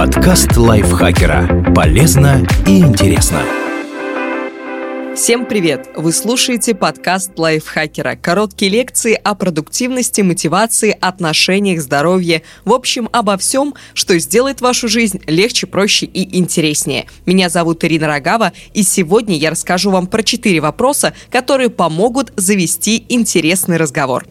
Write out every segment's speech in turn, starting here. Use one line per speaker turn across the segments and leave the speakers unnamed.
Подкаст лайфхакера. Полезно и интересно.
Всем привет! Вы слушаете подкаст лайфхакера. Короткие лекции о продуктивности, мотивации, отношениях, здоровье. В общем, обо всем, что сделает вашу жизнь легче, проще и интереснее. Меня зовут Ирина Рогава, и сегодня я расскажу вам про четыре вопроса, которые помогут завести интересный разговор.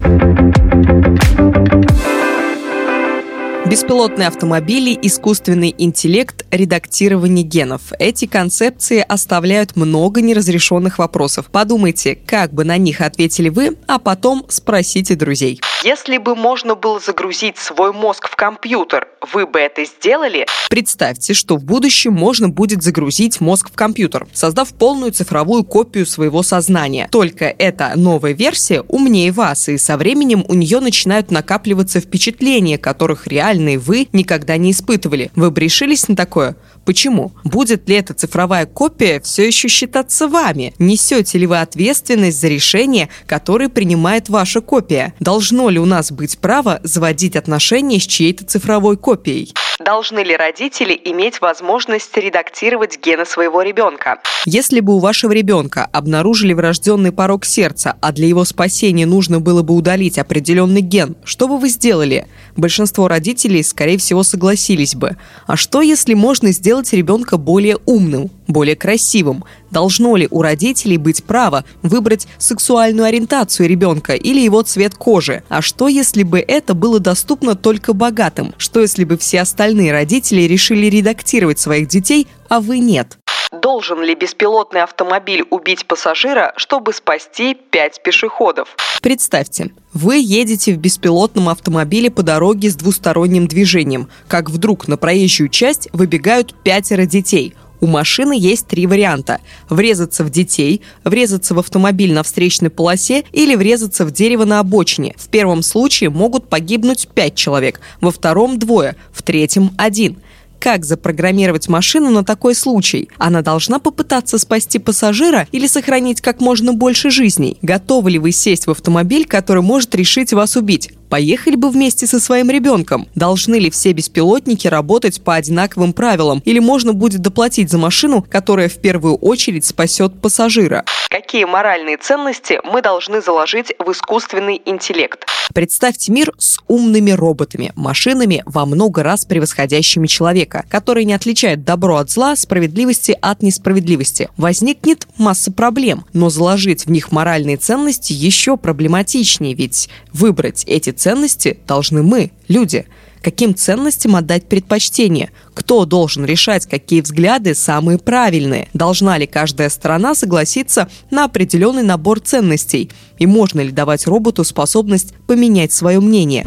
Беспилотные автомобили, искусственный интеллект, редактирование генов. Эти концепции оставляют много неразрешенных вопросов. Подумайте, как бы на них ответили вы, а потом спросите друзей. Если бы можно было загрузить свой мозг в компьютер, вы бы это сделали? Представьте, что в будущем можно будет загрузить мозг в компьютер, создав полную цифровую копию своего сознания. Только эта новая версия умнее вас, и со временем у нее начинают накапливаться впечатления, которых реальные вы никогда не испытывали. Вы бы решились на такое? Почему? Будет ли эта цифровая копия все еще считаться вами? Несете ли вы ответственность за решение, которое принимает ваша копия? Должно ли у нас быть право заводить отношения с чьей-то цифровой копией? Должны ли родители иметь возможность редактировать гены своего ребенка? Если бы у вашего ребенка обнаружили врожденный порог сердца, а для его спасения нужно было бы удалить определенный ген, что бы вы сделали? Большинство родителей, скорее всего, согласились бы. А что, если можно сделать ребенка более умным, более красивым? Должно ли у родителей быть право выбрать сексуальную ориентацию ребенка или его цвет кожи? А что, если бы это было доступно только богатым? Что, если бы все остальные родители решили редактировать своих детей, а вы нет? Должен ли беспилотный автомобиль убить пассажира, чтобы спасти пять пешеходов? Представьте, вы едете в беспилотном автомобиле по дороге с двусторонним движением, как вдруг на проезжую часть выбегают пятеро детей – у машины есть три варианта. Врезаться в детей, врезаться в автомобиль на встречной полосе или врезаться в дерево на обочине. В первом случае могут погибнуть пять человек, во втором – двое, в третьем – один – как запрограммировать машину на такой случай? Она должна попытаться спасти пассажира или сохранить как можно больше жизней? Готовы ли вы сесть в автомобиль, который может решить вас убить? Поехали бы вместе со своим ребенком. Должны ли все беспилотники работать по одинаковым правилам? Или можно будет доплатить за машину, которая в первую очередь спасет пассажира? Какие моральные ценности мы должны заложить в искусственный интеллект? Представьте мир с умными роботами, машинами во много раз превосходящими человека, которые не отличают добро от зла, справедливости от несправедливости. Возникнет масса проблем, но заложить в них моральные ценности еще проблематичнее, ведь выбрать эти ценности должны мы, люди. Каким ценностям отдать предпочтение? Кто должен решать, какие взгляды самые правильные? Должна ли каждая страна согласиться на определенный набор ценностей? И можно ли давать роботу способность поменять свое мнение?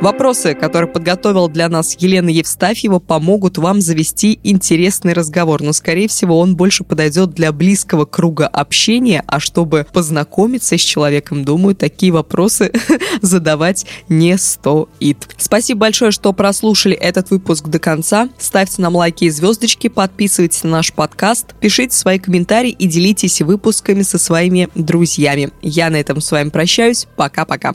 Вопросы, которые подготовил для нас Елена Евстафьева, помогут вам завести интересный разговор, но, скорее всего, он больше подойдет для близкого круга общения, а чтобы познакомиться с человеком, думаю, такие вопросы задавать не стоит. Спасибо большое, что прослушали этот выпуск до конца. Ставьте нам лайки и звездочки, подписывайтесь на наш подкаст, пишите свои комментарии и делитесь выпусками со своими друзьями. Я на этом с вами прощаюсь. Пока-пока.